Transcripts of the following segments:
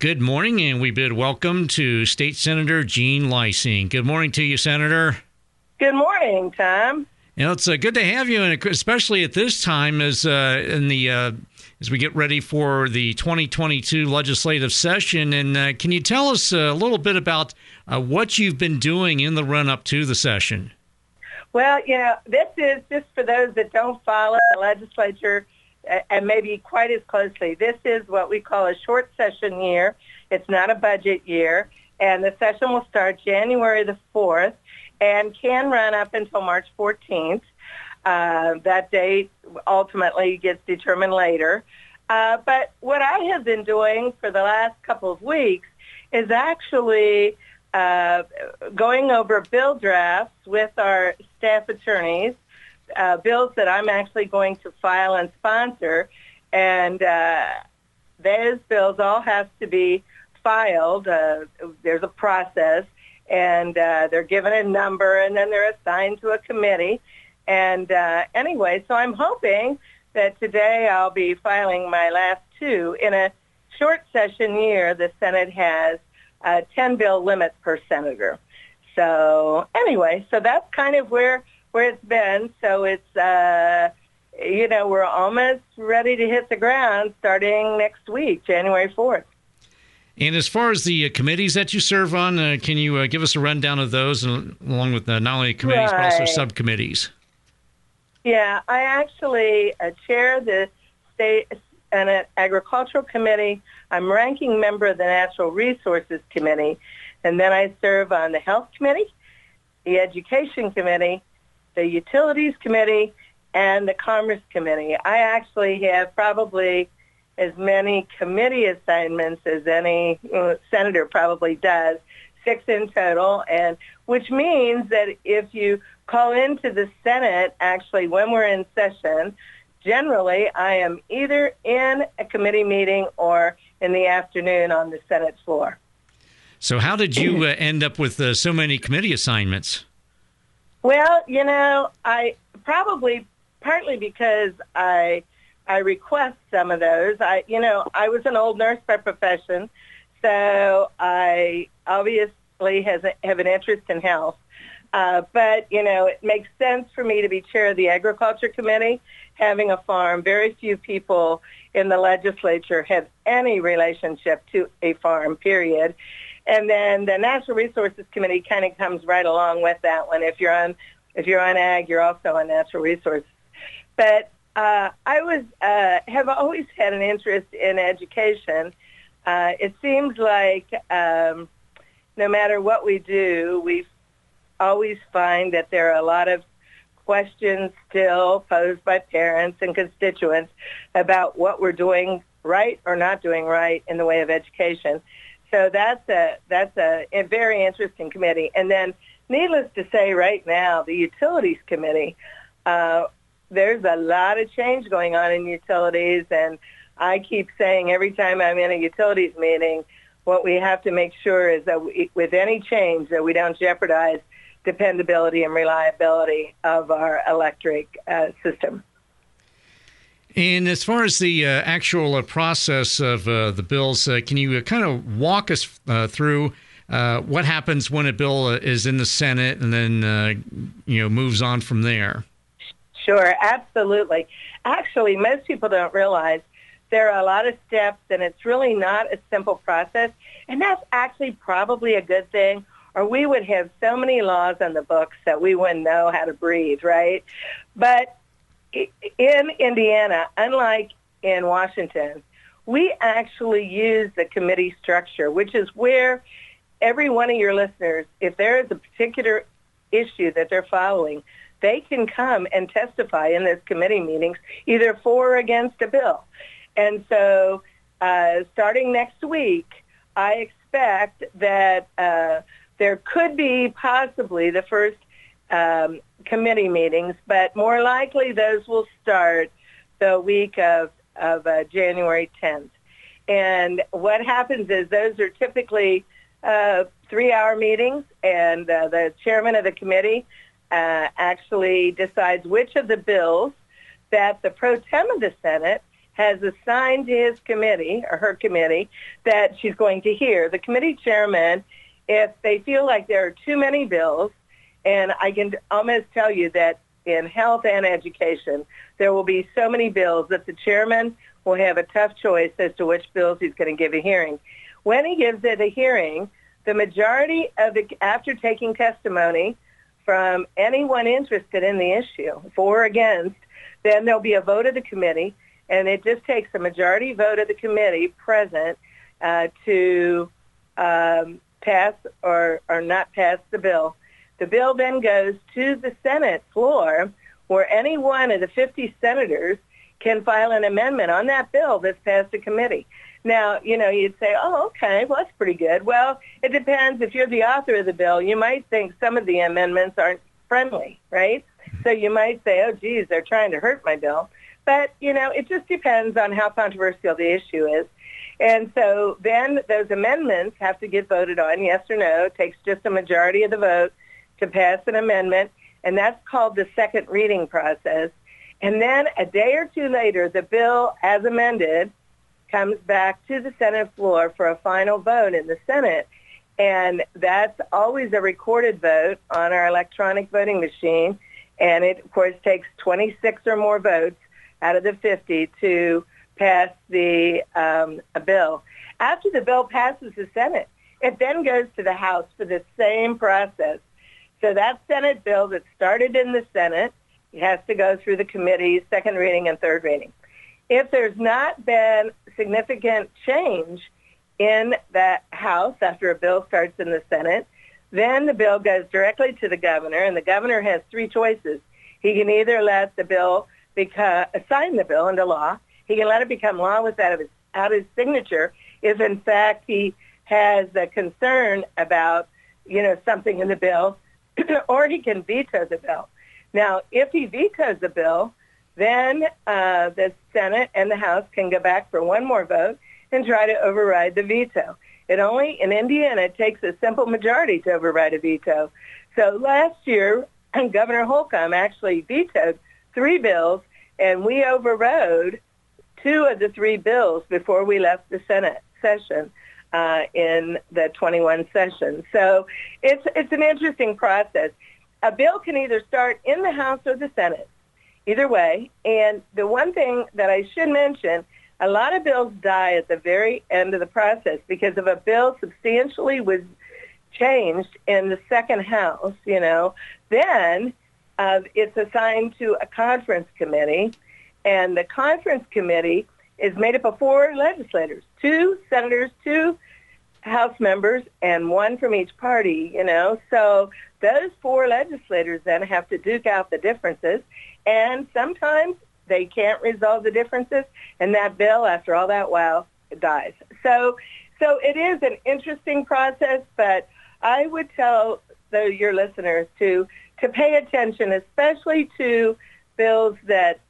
Good morning, and we bid welcome to State Senator Jean Leising. Good morning to you, Senator. Good morning, Tom. You know, it's uh, good to have you, and especially at this time as uh, in the uh, as we get ready for the 2022 legislative session. And uh, can you tell us a little bit about uh, what you've been doing in the run up to the session? Well, you know, this is just for those that don't follow the legislature and maybe quite as closely. This is what we call a short session year. It's not a budget year. And the session will start January the 4th and can run up until March 14th. Uh, that date ultimately gets determined later. Uh, but what I have been doing for the last couple of weeks is actually uh, going over bill drafts with our staff attorneys uh, bills that I'm actually going to file and sponsor, and uh, those bills all have to be filed. Uh, there's a process, and uh, they're given a number, and then they're assigned to a committee. And uh, anyway, so I'm hoping that today I'll be filing my last two. In a short session year, the Senate has a 10 bill limit per senator. So anyway, so that's kind of where where it's been. So it's, uh, you know, we're almost ready to hit the ground starting next week, January 4th. And as far as the uh, committees that you serve on, uh, can you uh, give us a rundown of those, and, along with uh, not only committees right. but also subcommittees? Yeah, I actually uh, chair the state Senate Agricultural Committee. I'm ranking member of the Natural Resources Committee, and then I serve on the Health Committee, the Education Committee, the Utilities Committee and the Commerce Committee. I actually have probably as many committee assignments as any uh, senator probably does, six in total, and which means that if you call into the Senate, actually when we're in session, generally I am either in a committee meeting or in the afternoon on the Senate floor. So how did you uh, end up with uh, so many committee assignments? Well, you know, I probably partly because I I request some of those. I you know, I was an old nurse by profession, so I obviously has a, have an interest in health. Uh, but you know, it makes sense for me to be chair of the agriculture committee. Having a farm, very few people in the legislature have any relationship to a farm. Period. And then the Natural Resources Committee kind of comes right along with that one. If you're on, if you're on ag, you're also on natural resources. But uh, I was uh, have always had an interest in education. Uh, it seems like um, no matter what we do, we always find that there are a lot of questions still posed by parents and constituents about what we're doing right or not doing right in the way of education. So that's a that's a, a very interesting committee. And then, needless to say, right now the utilities committee, uh, there's a lot of change going on in utilities, and I keep saying every time I'm in a utilities meeting, what we have to make sure is that we, with any change that we don't jeopardize dependability and reliability of our electric uh, system. And as far as the uh, actual uh, process of uh, the bills, uh, can you uh, kind of walk us uh, through what happens when a bill is in the Senate and then you know moves on from there? Sure, absolutely. Actually, most people don't realize there are a lot of steps, and it's really not a simple process. And that's actually probably a good thing, or we would have so many laws on the books that we wouldn't know how to breathe, right? But in Indiana, unlike in Washington, we actually use the committee structure, which is where every one of your listeners, if there is a particular issue that they're following, they can come and testify in those committee meetings, either for or against a bill. And so uh, starting next week, I expect that uh, there could be possibly the first um, committee meetings, but more likely those will start the week of, of uh, January 10th. And what happens is those are typically uh, three-hour meetings, and uh, the chairman of the committee uh, actually decides which of the bills that the pro tem of the Senate has assigned to his committee or her committee that she's going to hear. The committee chairman, if they feel like there are too many bills, and I can almost tell you that in health and education, there will be so many bills that the chairman will have a tough choice as to which bills he's going to give a hearing. When he gives it a hearing, the majority of the, after taking testimony from anyone interested in the issue, for or against, then there'll be a vote of the committee, and it just takes a majority vote of the committee present uh, to um, pass or, or not pass the bill. The bill then goes to the Senate floor where any one of the 50 senators can file an amendment on that bill that's passed a committee. Now, you know, you'd say, oh, okay, well, that's pretty good. Well, it depends. If you're the author of the bill, you might think some of the amendments aren't friendly, right? So you might say, oh, geez, they're trying to hurt my bill. But, you know, it just depends on how controversial the issue is. And so then those amendments have to get voted on, yes or no. It takes just a majority of the vote to pass an amendment, and that's called the second reading process. And then a day or two later, the bill, as amended, comes back to the Senate floor for a final vote in the Senate. And that's always a recorded vote on our electronic voting machine. And it, of course, takes 26 or more votes out of the 50 to pass the um, bill. After the bill passes the Senate, it then goes to the House for the same process. So that Senate bill that started in the Senate it has to go through the committees, second reading and third reading. If there's not been significant change in that House after a bill starts in the Senate, then the bill goes directly to the governor, and the governor has three choices. He can either let the bill become, sign the bill into law. He can let it become law without his, out his signature if, in fact, he has a concern about, you know, something in the bill, or he can veto the bill. Now, if he vetoes the bill, then uh, the Senate and the House can go back for one more vote and try to override the veto. It only, in Indiana, it takes a simple majority to override a veto. So last year, Governor Holcomb actually vetoed three bills, and we overrode two of the three bills before we left the Senate session uh, in the 21 session. So it's, it's an interesting process a bill can either start in the House or the Senate, either way. And the one thing that I should mention, a lot of bills die at the very end of the process because if a bill substantially was changed in the second House, you know, then uh, it's assigned to a conference committee, and the conference committee is made up of four legislators, two senators, two House members, and one from each party, you know. So those four legislators then have to duke out the differences, and sometimes they can't resolve the differences, and that bill, after all that while, dies. So, so it is an interesting process, but I would tell your listeners to to pay attention, especially to bills that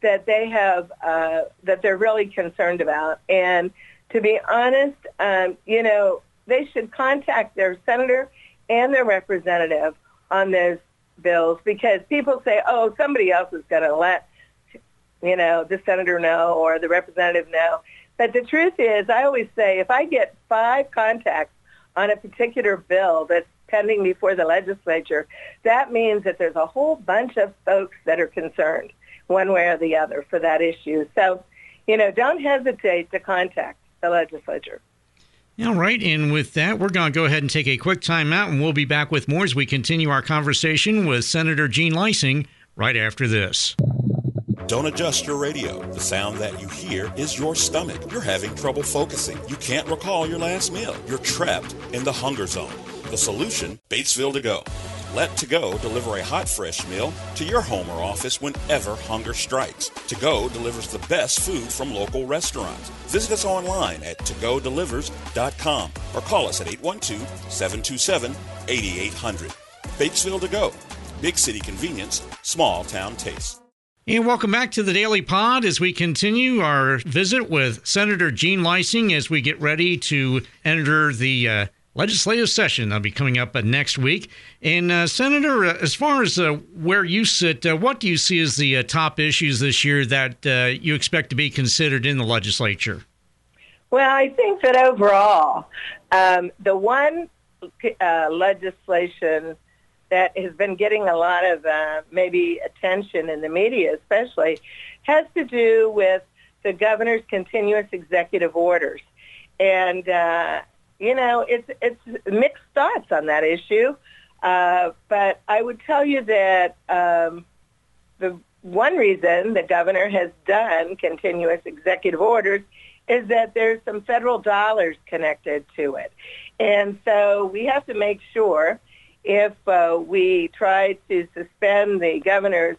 that they have uh, that they're really concerned about. And to be honest, um, you know, they should contact their senator and their representative on those bills because people say, oh, somebody else is going to let, you know, the senator know or the representative know. But the truth is, I always say, if I get five contacts on a particular bill that's pending before the legislature, that means that there's a whole bunch of folks that are concerned one way or the other for that issue. So, you know, don't hesitate to contact the legislature. All right, and with that, we're going to go ahead and take a quick time out, and we'll be back with more as we continue our conversation with Senator Jean Leising right after this. Don't adjust your radio. The sound that you hear is your stomach. You're having trouble focusing. You can't recall your last meal. You're trapped in the hunger zone. The solution Batesville to go. Let To Go deliver a hot, fresh meal to your home or office whenever hunger strikes. To Go delivers the best food from local restaurants. Visit us online at togodelivers.com or call us at 812 727 8800. Batesville To Go. Big city convenience, small town taste. And welcome back to the Daily Pod as we continue our visit with Senator Jean Leising as we get ready to enter the uh, legislative session that'll be coming up uh, next week. And uh, Senator, uh, as far as uh, where you sit, uh, what do you see as the uh, top issues this year that you expect to be considered in the legislature? Well, I think that overall, um, the one legislation that has been getting a lot of maybe attention in the media, especially, has to do with the governor's continuous executive orders. And uh, you know, it's it's mixed thoughts on that issue. Uh, but I would tell you that um, the one reason the governor has done continuous executive orders is that there's some federal dollars connected to it. And so we have to make sure if uh, we try to suspend the governor's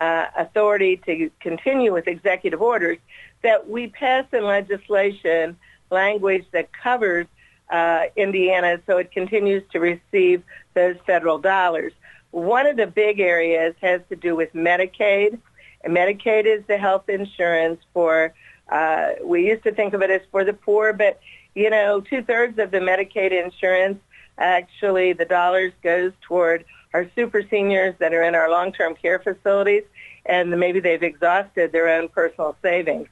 uh, authority to continue with executive orders, that we pass in legislation language that covers uh, Indiana so it continues to receive those federal dollars. One of the big areas has to do with Medicaid. And Medicaid is the health insurance for, uh, we used to think of it as for the poor, but, you know, two-thirds of the Medicaid insurance, actually the dollars goes toward our super seniors that are in our long-term care facilities, and maybe they've exhausted their own personal savings.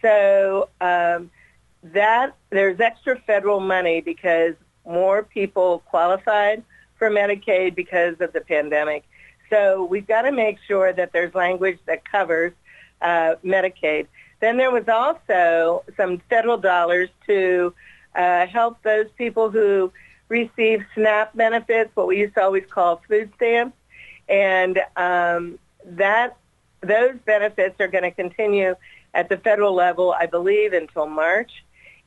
So um, that there's extra federal money because more people qualified for Medicaid because of the pandemic. So we've got to make sure that there's language that covers uh, Medicaid. Then there was also some federal dollars to uh, help those people who receive SNAP benefits, what we used to always call food stamps, and um, that those benefits are going to continue at the federal level, I believe, until March.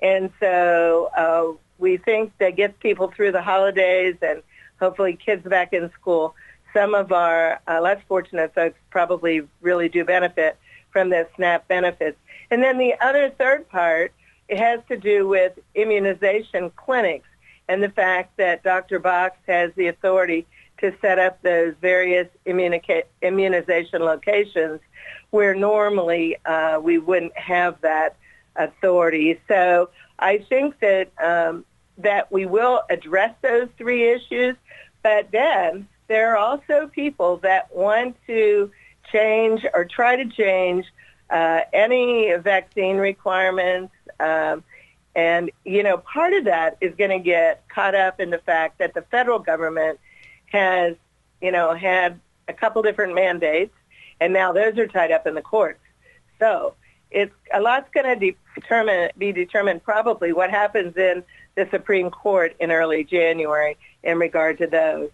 And so uh, we think that gets people through the holidays and hopefully kids back in school. Some of our uh, less fortunate folks probably really do benefit from the SNAP benefits. And then the other third part, it has to do with immunization clinics and the fact that Dr. Box has the authority to set up those various immunica- immunization locations where normally uh, we wouldn't have that authority. So I think that um, that we will address those three issues, but then there are also people that want to change or try to change uh, any vaccine requirements. Um, and, you know, part of that is going to get caught up in the fact that the federal government has, you know, had a couple different mandates, and now those are tied up in the courts. So it's a lot's going to determine be determined probably what happens in the Supreme Court in early January in regard to those.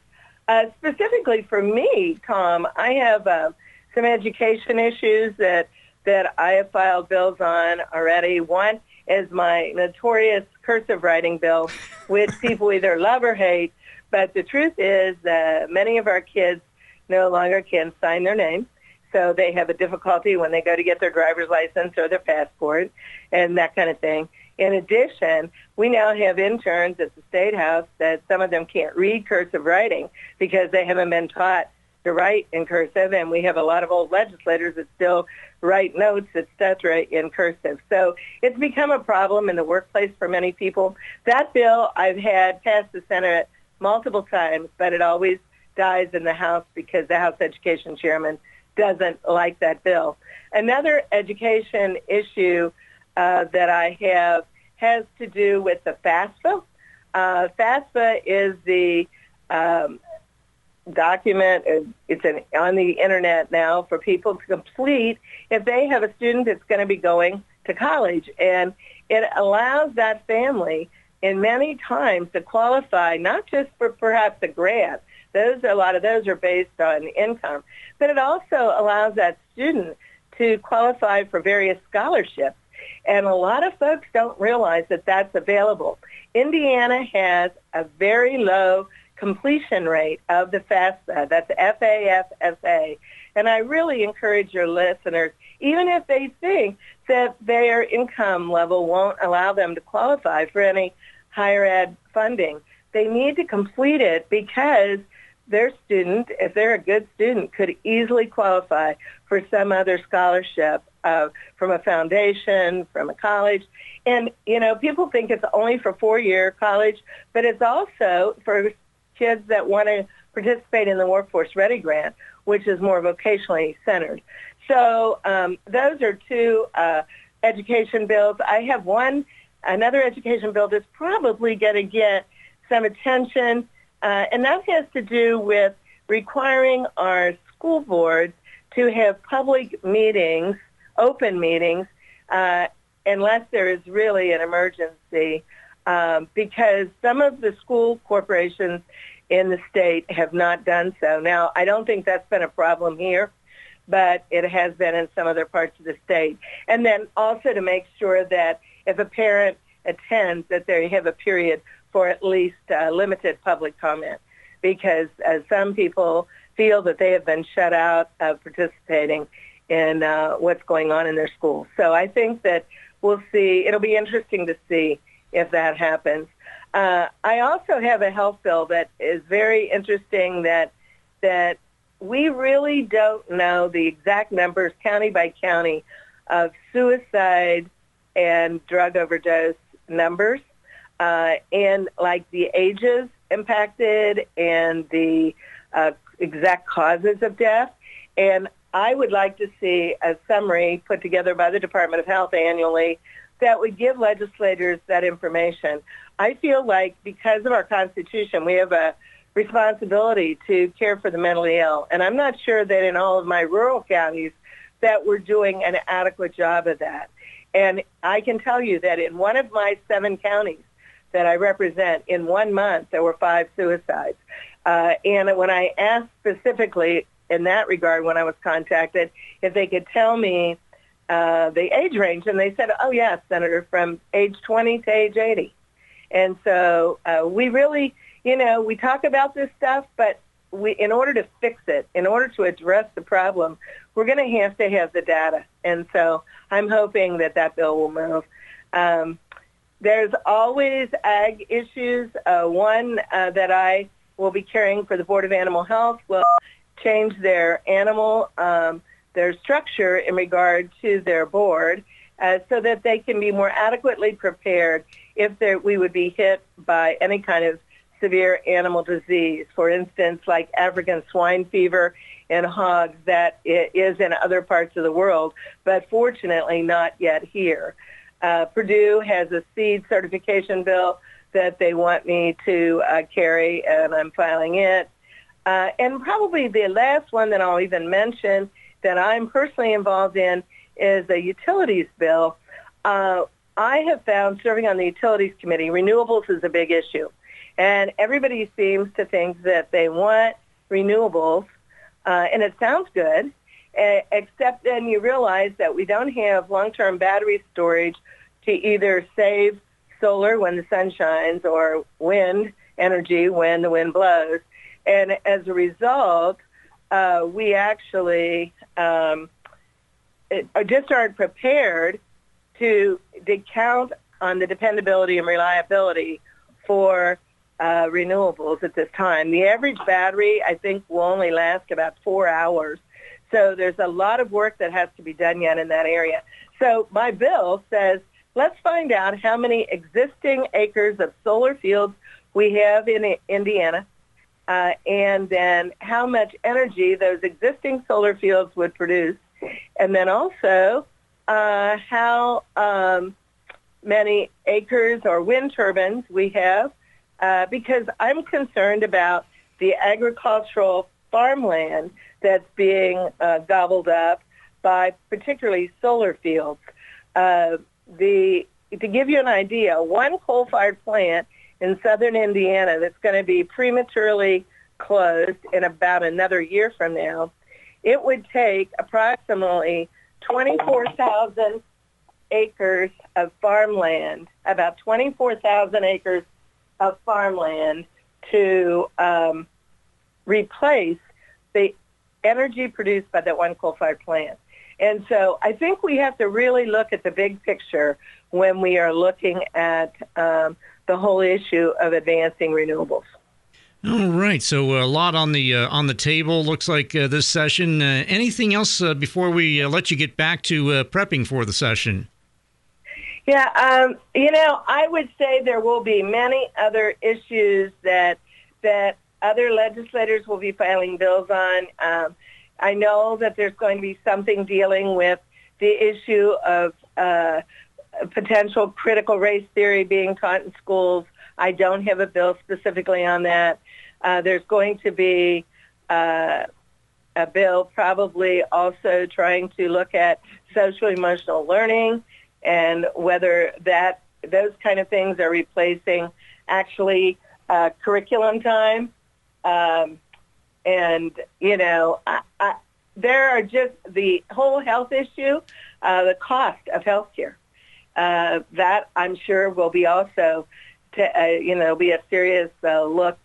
Uh, specifically for me, Tom, I have uh, some education issues that that I have filed bills on already. One is my notorious cursive writing bill, which people either love or hate. But the truth is that many of our kids no longer can sign their name so they have a difficulty when they go to get their driver's license or their passport and that kind of thing. In addition, we now have interns at the State House that some of them can't read cursive writing because they haven't been taught to write in cursive, and we have a lot of old legislators that still write notes, etc., in cursive. So it's become a problem in the workplace for many people. That bill I've had passed the Senate multiple times, but it always dies in the House because the House Education Chairman doesn't like that bill. Another education issue uh, that I have has to do with the FAFSA. Uh, FAFSA is the um, document. Uh, it's an, on the internet now for people to complete if they have a student that's going to be going to college, and it allows that family in many times to qualify not just for perhaps a grant, those a lot of those are based on income, but it also allows that student to qualify for various scholarships. And a lot of folks don't realize that that's available. Indiana has a very low completion rate of the FAFSA. That's F-A-F-S-A. And I really encourage your listeners, even if they think that their income level won't allow them to qualify for any higher ed funding, they need to complete it because their student, if they're a good student, could easily qualify for some other scholarship uh, from a foundation, from a college. And, you know, people think it's only for four-year college, but it's also for kids that want to participate in the Workforce Ready Grant, which is more vocationally centered. So um, those are two uh, education bills. I have one, another education bill that's probably going to get some attention, uh, and that has to do with requiring our school boards to have public meetings, open meetings, uh, unless there is really an emergency, um, because some of the school corporations in the state have not done so. Now, I don't think that's been a problem here, but it has been in some other parts of the state. And then also to make sure that if a parent attends, that they have a period for at least uh, limited public comment, because uh, some people feel that they have been shut out of participating in uh, what's going on in their schools. So I think that we'll see. It'll be interesting to see if that happens. Uh, I also have a health bill that is very interesting that that we really don't know the exact numbers county by county of suicide and drug overdose numbers uh, and like the ages impacted and the uh, exact causes of death. And I would like to see a summary put together by the Department of Health annually that would give legislators that information. I feel like because of our Constitution, we have a responsibility to care for the mentally ill. And I'm not sure that in all of my rural counties that we're doing an adequate job of that. And I can tell you that in one of my seven counties that I represent, in one month, there were five suicides. Uh, and when I asked specifically in that regard when I was contacted if they could tell me uh, the age range, and they said, oh, yes, Senator, from age 20 to age 80. And so uh, we really, you know, we talk about this stuff, but we, in order to fix it, in order to address the problem, we're going to have to have the data. And so I'm hoping that that bill will move. Um, there's always ag issues. Uh, one uh, that I will be carrying for the Board of Animal Health will change their animal, um, their structure in regard to their board uh, so that they can be more adequately prepared if we would be hit by any kind of severe animal disease. For instance, like African swine fever in hogs that is in other parts of the world, but fortunately not yet here. Uh, Purdue has a seed certification bill that they want me to uh, carry, and I'm filing it. Uh, and probably the last one that I'll even mention that I'm personally involved in is a utilities bill. Uh, I have found serving on the utilities committee, renewables is a big issue. And everybody seems to think that they want renewables, uh, and it sounds good, except then you realize that we don't have long-term battery storage to either save solar when the sun shines or wind energy when the wind blows. And as a result, uh, we actually um, it, just aren't prepared to, to count on the dependability and reliability for uh, renewables at this time. The average battery, I think, will only last about four hours. So there's a lot of work that has to be done yet in that area. So my bill says let's find out how many existing acres of solar fields we have in Indiana, uh, and then how much energy those existing solar fields would produce, and then also uh, how um, many acres or wind turbines we have, uh, because I'm concerned about the agricultural farmland that's being uh, gobbled up by particularly solar fields. Uh, the to give you an idea, one coal-fired plant in southern Indiana that's going to be prematurely closed in about another year from now, it would take approximately 24,000 acres of farmland, about 24,000 acres of farmland to um, replace energy produced by that one coal-fired plant. And so I think we have to really look at the big picture when we are looking at um, the whole issue of advancing renewables. All right, so a lot on the uh, on the table. Looks like uh, this session. Uh, anything else uh, before we uh, let you get back to uh, prepping for the session? Yeah, um, you know, I would say there will be many other issues that that other legislators will be filing bills on. Um, I know that there's going to be something dealing with the issue of potential critical race theory being taught in schools. I don't have a bill specifically on that. Uh, there's going to be uh, a bill probably also trying to look at social emotional learning and whether that those kind of things are replacing actually uh, curriculum time. Um, and you know, I, I, there are just the whole health issue, uh, the cost of health care. Uh, that I'm sure will be also, to, uh, you know, be a serious uh, look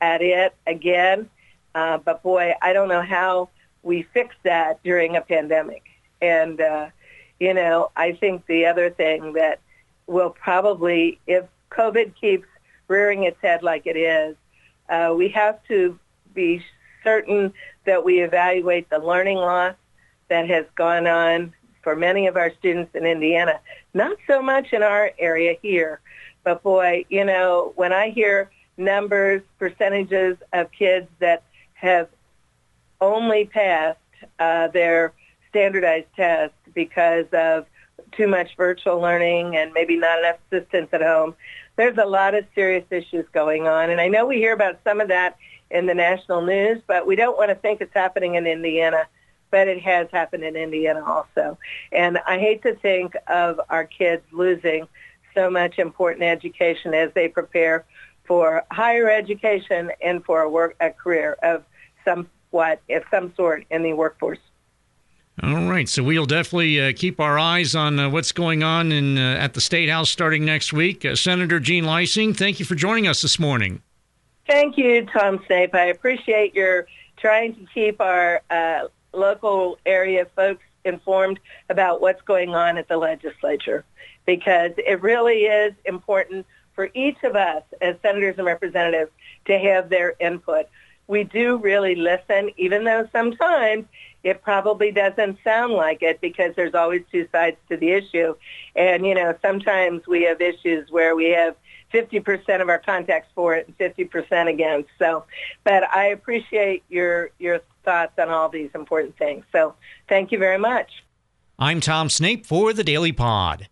at it again. Uh, but boy, I don't know how we fix that during a pandemic. And, uh, you know, I think the other thing that will probably, if COVID keeps rearing its head like it is, uh, we have to be certain that we evaluate the learning loss that has gone on for many of our students in Indiana. Not so much in our area here, but boy, you know, when I hear numbers, percentages of kids that have only passed uh, their standardized test because of too much virtual learning and maybe not enough assistance at home. There's a lot of serious issues going on. And I know we hear about some of that in the national news, but we don't want to think it's happening in Indiana, but it has happened in Indiana also. And I hate to think of our kids losing so much important education as they prepare for higher education and for a work a career of somewhat of some sort in the workforce. All right, so we'll definitely uh, keep our eyes on uh, what's going on in uh, at the state house starting next week. Uh, Senator Jean Leising, thank you for joining us this morning. Thank you, Tom Snape. I appreciate your trying to keep our uh, local area folks informed about what's going on at the legislature because it really is important for each of us as senators and representatives to have their input. We do really listen, even though sometimes it probably doesn't sound like it because there's always two sides to the issue. And, you know, sometimes we have issues where we have 50% of our contacts for it and 50% against. So, but I appreciate your, your thoughts on all these important things. So thank you very much. I'm Tom Snape for the Daily Pod.